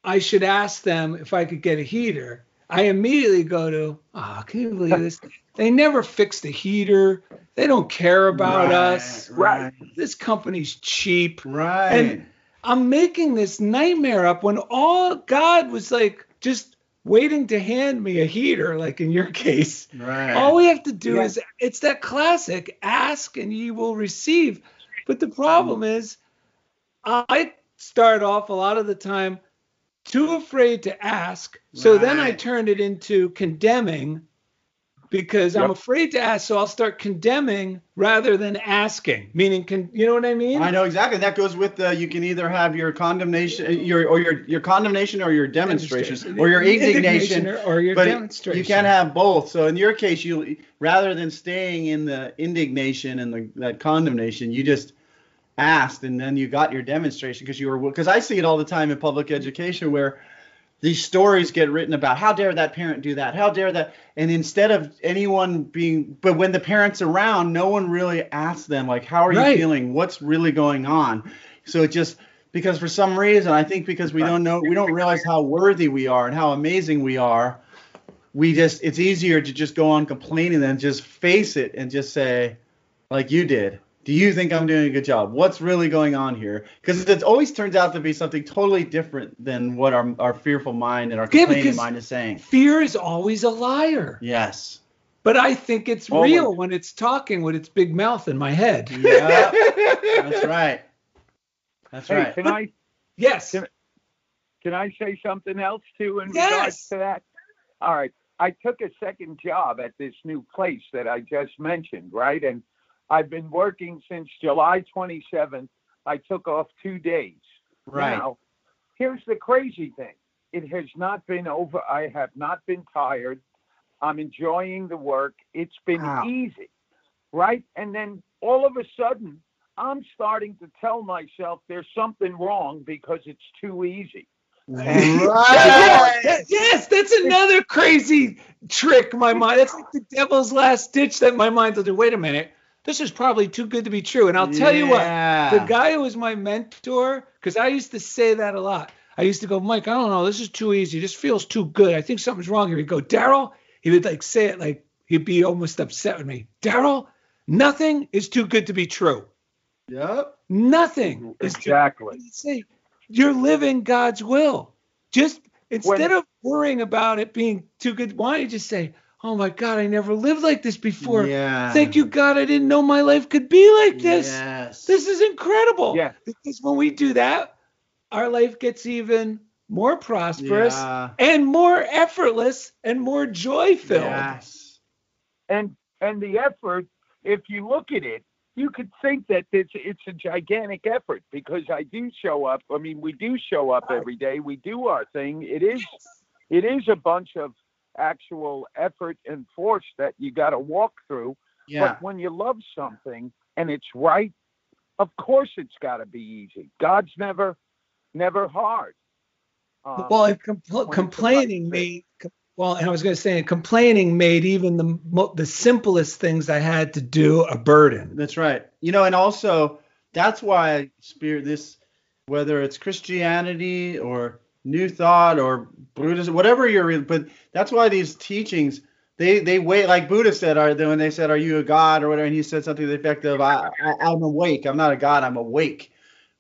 D: I should ask them if I could get a heater I immediately go to oh can you believe this they never fix the heater they don't care about us
E: Right.
D: this company's cheap
B: Right.
D: And- I'm making this nightmare up when all God was like just waiting to hand me a heater, like in your case.
B: right.
D: All we have to do
E: Yeah.
D: is it's that classic ask and ye will receive. But the problem is, I start off a lot of the time too afraid to ask. So then I
B: Right.
D: turn it into condemning because I'm afraid to ask. So I'll start condemning rather than asking, meaning, con- you know what I mean?
B: I know exactly. That goes with the. You can either have your condemnation, your or your your condemnation, or your demonstration, or your indignation,
D: or, or your
B: but
D: demonstration.
B: you can't have both. So in your case, you rather than staying in the indignation and the that condemnation, you just asked and then you got your demonstration because you were because I see it all the time in public education where these stories get written about how dare that parent do that? How dare that? And instead of anyone being but when the parents around no one really asks them like how are
D: Right.
B: you feeling? What's really going on? So it just because for some reason i think because we don't know we don't realize how worthy we are and how amazing we are we just it's easier to just go on complaining than just face it and just say like you did do you think i'm doing a good job what's really going on here because it always turns out to be something totally different than what our, our fearful mind and our
D: Yeah,
B: complaining
D: because-
B: mind is saying
D: Fear is always a liar,
B: yes
D: but I think it's
E: Always.
D: real when it's talking with its big mouth in my head.
B: yeah that's right that's
E: Hey,
B: right
E: can I
D: Yes.
E: Can- can I say something else too in
D: Yes.
E: regards to that? All right. I took a second job at this new place that I just mentioned, right? And I've been working since July 27th. I took off two days.
B: right
E: Now, here's the crazy thing. It has not been over. I have not been tired. I'm enjoying the work. It's been
B: Wow.
E: easy, right? And then all of a sudden, I'm starting to tell myself there's something wrong because it's too easy.
B: right
D: Yes, yes, that's another crazy trick my mind. That's like the devil's last ditch that my mind will do. Wait a minute. This is probably too good to be true. And I'll tell you what, the guy who was my mentor, because I used to say that a lot. I used to go, Mike, I don't know. This is too easy. This feels too good. I think something's wrong here. He'd go, Daryl. He would like say it like he'd be almost upset with me. Daryl, nothing is too good to be true.
B: yep
D: Nothing is too
E: Exactly.
D: I'd you're living God's will. Just instead of worrying about it being too good, why don't you just say, "Oh my God, I never lived like this before.
B: yeah
D: Thank you, God, I didn't know my life could be like this.
B: yes
D: This is incredible."
E: Yeah.
D: Because when we do that, our life gets even more prosperous
B: yeah.
D: and more effortless and more joy filled.
B: yes
E: And and the effort, if you look at it, you could think that it's it's a gigantic effort because I do show up. I mean, we do show up every day. We do our thing. It is it is a bunch of actual effort and force that you got to walk through.
B: yeah
E: But when you love something and it's right, of course it's got to be easy. God's never never hard. Um,
D: Well, compl-
E: when it's the
D: complaining
E: right
D: me, Well, and I was going to say, complaining made even the mo- the simplest things I had to do a burden.
B: That's right. You know, and also that's why spirit this whether it's Christianity or New Thought or Buddhism, whatever you're, but that's why these teachings they they wait like Buddha said, are when they said, "Are you a god?" or whatever, and he said something to the effect of, I, I, "I'm awake. I'm not a god. I'm awake."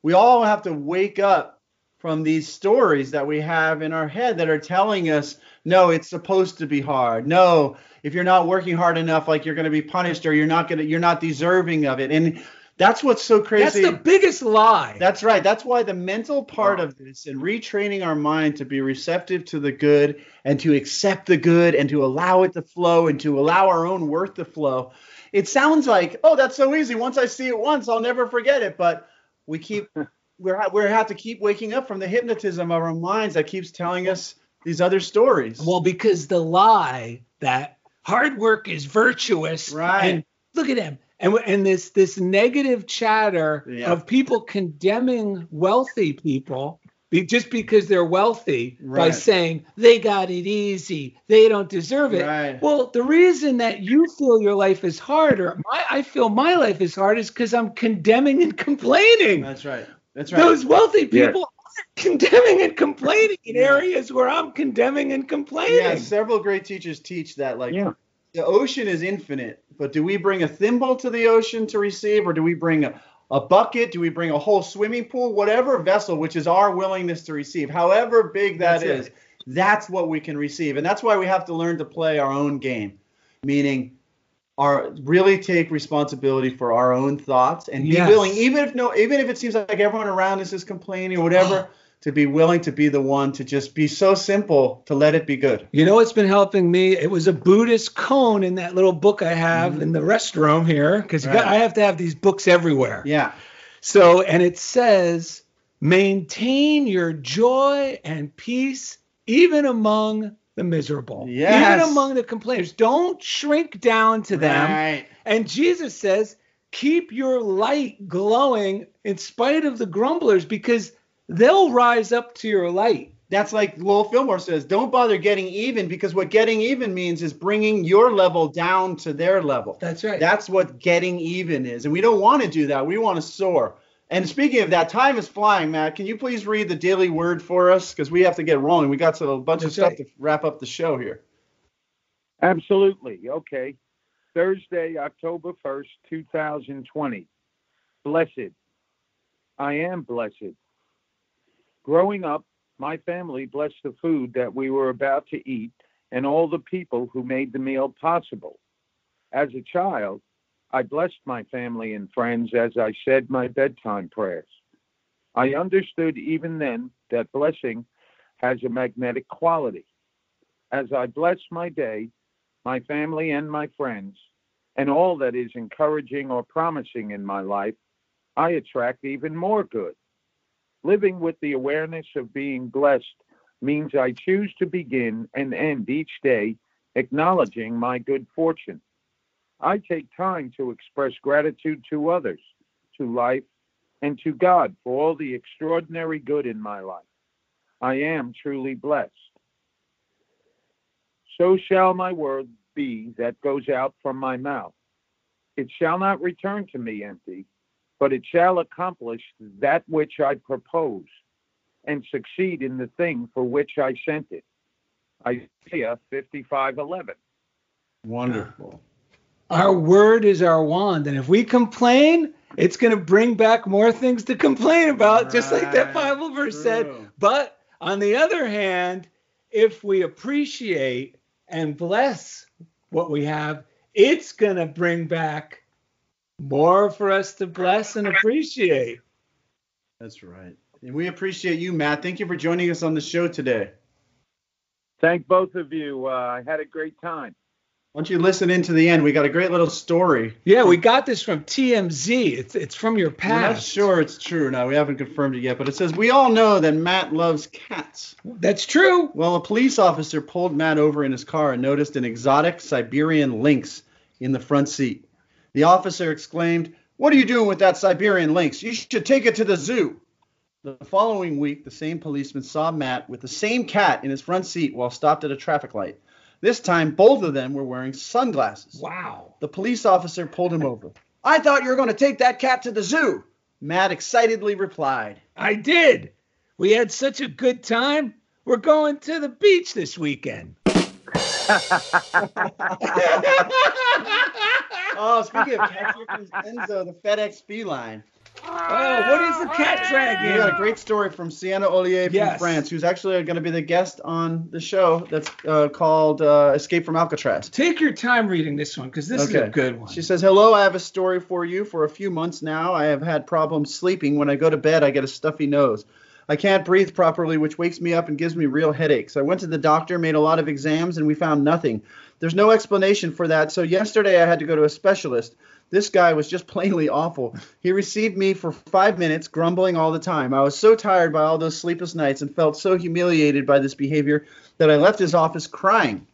B: We all have to wake up from these stories that we have in our head that are telling us, "No, it's supposed to be hard. No, if you're not working hard enough, like you're going to be punished, or you're not going to, you're not deserving of it." And that's what's so crazy.
D: That's the biggest lie.
B: That's right. That's why the mental part wow. of this and retraining our mind to be receptive to the good and to accept the good and to allow it to flow and to allow our own worth to flow. It sounds like, oh, that's so easy. Once I see it once, I'll never forget it. But we keep we're we have to keep waking up from the hypnotism of our minds that keeps telling us these other stories.
D: Well, because the lie that hard work is virtuous.
B: Right.
D: And look at him and and this this negative chatter yeah. of people condemning wealthy people be, just because they're wealthy right. by saying they got it easy, they don't deserve it.
B: Right.
D: Well, the reason that you feel your life is hard, or my, I feel my life is hard, is because I'm condemning and complaining.
B: That's right. That's right.
D: Those wealthy people yeah. are condemning and complaining in yeah. areas where I'm condemning and complaining.
B: Yeah, several great teachers teach that. Like, yeah. The ocean is infinite but do we bring a thimble to the ocean to receive, or do we bring a, a bucket? Do we bring a whole swimming pool? Whatever vessel, which is our willingness to receive, however big that that's is, it. that's what we can receive. And that's why we have to learn to play our own game, meaning our really take responsibility for our own thoughts and be yes. willing, even if no, even if it seems like everyone around us is complaining or whatever to be willing to be the one to just be so simple to let it be good.
D: You know what's been helping me? It was a Buddhist koan in that little book I have mm-hmm. in the restroom here because right. I have to have these books everywhere.
B: Yeah.
D: So, and it says, maintain your joy and peace even among the miserable,
B: yes.
D: even among the complainers. Don't shrink down to them.
B: Right.
D: And Jesus says, keep your light glowing in spite of the grumblers because they'll rise up to your light.
B: That's like Lowell Fillmore says, don't bother getting even because what getting even means is bringing your level down to their level.
D: That's right.
B: That's what getting even is. And we don't want to do that. We want to soar. And speaking of that, time is flying, Matt. Can you please read the daily word for us? Because we have to get rolling. We got a bunch That's of stuff to wrap up the show here.
E: Absolutely. Okay. Thursday, October 1st, 2020. Blessed. I am blessed. Growing up, my family blessed the food that we were about to eat and all the people who made the meal possible. As a child, I blessed my family and friends as I said my bedtime prayers. I understood even then that blessing has a magnetic quality. As I bless my day, my family and my friends, and all that is encouraging or promising in my life, I attract even more good. Living with the awareness of being blessed means I choose to begin and end each day acknowledging my good fortune. I take time to express gratitude to others, to life, and to God for all the extraordinary good in my life. I am truly blessed. So shall my word be that goes out from my mouth. It shall not return to me empty but it shall accomplish that which I propose and succeed in the thing for which I sent it. Isaiah 55:11.
B: Wonderful.
D: Our word is our wand, and if we complain, it's going to bring back more things to complain about, right. just like that Bible verse True. said. But on the other hand, if we appreciate and bless what we have, it's going to bring back more for us to bless and appreciate.
B: That's right. And we appreciate you, Matt. Thank you for joining us on the show today.
E: Thank both of you. Uh, I had a great time.
B: Why don't you listen into the end? We got a great little story.
D: Yeah, we got this from TMZ. It's it's from your past.
B: We're not sure it's true. Now we haven't confirmed it yet, but it says we all know that Matt loves cats.
D: That's true.
B: Well, a police officer pulled Matt over in his car and noticed an exotic Siberian lynx in the front seat. The officer exclaimed, What are you doing with that Siberian lynx? You should take it to the zoo. The following week, the same policeman saw Matt with the same cat in his front seat while stopped at a traffic light. This time, both of them were wearing sunglasses.
D: Wow.
B: The police officer pulled him over. I thought you were going to take that cat to the zoo. Matt excitedly replied.
D: I did. We had such a good time. We're going to the beach this weekend.
B: Oh, speaking of cats, here comes Enzo, the FedEx feline.
D: Oh, what is the cat dragon?
B: We got a great story from Sienna Ollier from
D: Yes.
B: France, who's actually going to be the guest on the show that's uh, called uh, Escape from Alcatraz.
D: Take your time reading this one because this is a good one.
B: She says, Hello, I have a story for you. For a few months now, I have had problems sleeping. When I go to bed, I get a stuffy nose. I can't breathe properly, which wakes me up and gives me real headaches. I went to the doctor, made a lot of exams, and we found nothing. There's no explanation for that, so yesterday I had to go to a specialist. This guy was just plainly awful. He received me for five minutes, grumbling all the time. I was so tired by all those sleepless nights and felt so humiliated by this behavior that I left his office crying.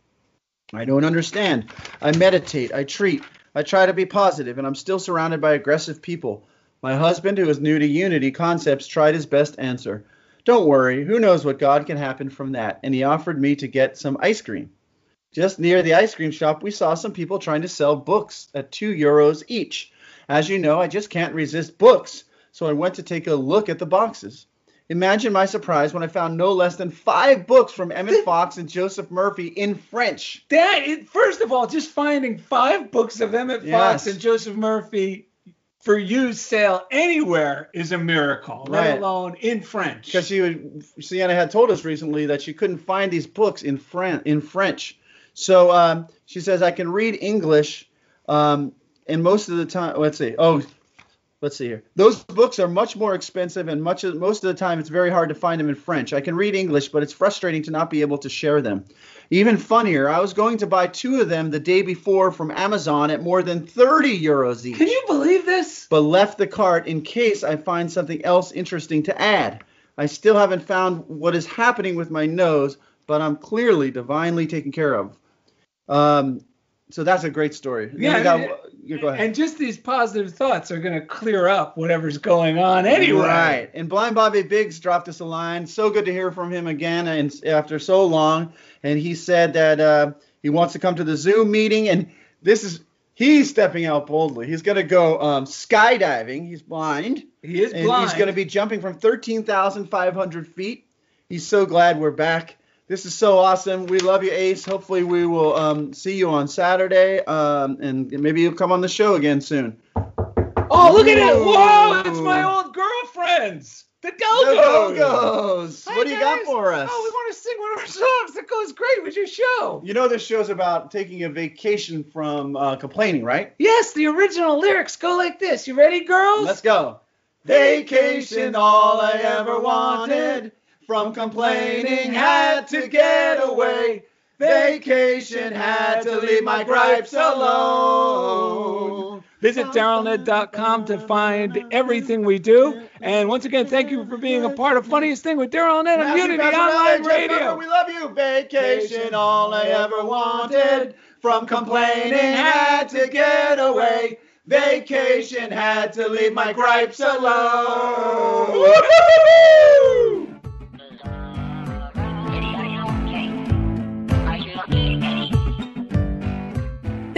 B: I don't understand. I meditate, I treat, I try to be positive, and I'm still surrounded by aggressive people. My husband, who is new to Unity concepts, tried his best answer. Don't worry, who knows what God can happen from that? And he offered me to get some ice cream. Just near the ice cream shop, we saw some people trying to sell books at two euros each. As you know, I just can't resist books, so I went to take a look at the boxes. Imagine my surprise when I found no less than five books from Emmett Fox and Joseph Murphy in French.
D: that is, first of all, just finding five books of Emmett Fox and Joseph Murphy for use sale anywhere is a miracle,
B: Right.
D: let alone in French.
B: Because she would, Sienna had told us recently that she couldn't find these books in Fran- in French. So um, she says I can read English, um, and most of the time, let's see. Oh, let's see here. Those books are much more expensive, and much of, most of the time, it's very hard to find them in French. I can read English, but it's frustrating to not be able to share them. Even funnier, I was going to buy two of them the day before from Amazon at more than 30 euros each
D: Can you believe this?
B: but left the cart in case I find something else interesting to add. I still haven't found what is happening with my nose, but I'm clearly divinely taken care of. Um, so that's a great story. Then
D: Yeah,
B: got-
D: and-
B: go ahead.
D: And just these positive thoughts are going to clear up whatever's going on anyway.
B: Right. And Blind Bobby Biggs dropped us a line. So good to hear from him again and after so long. And he said that uh, he wants to come to the Zoom meeting. And this is, he's stepping out boldly. He's going to go um, skydiving. He's blind.
D: He is
B: and
D: blind.
B: he's going to be jumping from 13,500 feet. He's so glad we're back. This is so awesome. We love you, Ace. Hopefully, we will um, see you on Saturday, um, and maybe you'll come on the show again soon.
D: Oh, look at it! Whoa,
B: Ooh.
D: it's my old girlfriends, the
B: The
D: Go-Go's.
B: Go-Go's. What do you got for us?
D: Oh, we want to sing one of our songs that goes great with your show.
B: You know this show's about taking a vacation from uh, complaining, right?
D: Yes, the original lyrics go like this. You ready, girls?
B: Let's go. Vacation, all I ever wanted. From complaining, had to get away. Vacation, had to leave my gripes alone.
D: Visit DarylNed.com to find everything we do. And once again, thank you for being a part of Funniest Thing with Daryl Ed on Unity Online Radio.
B: Berger, we love you. Vacation, all I ever wanted. From complaining, had to get away. Vacation, had to leave my gripes alone. Woo-hoo-hoo-hoo!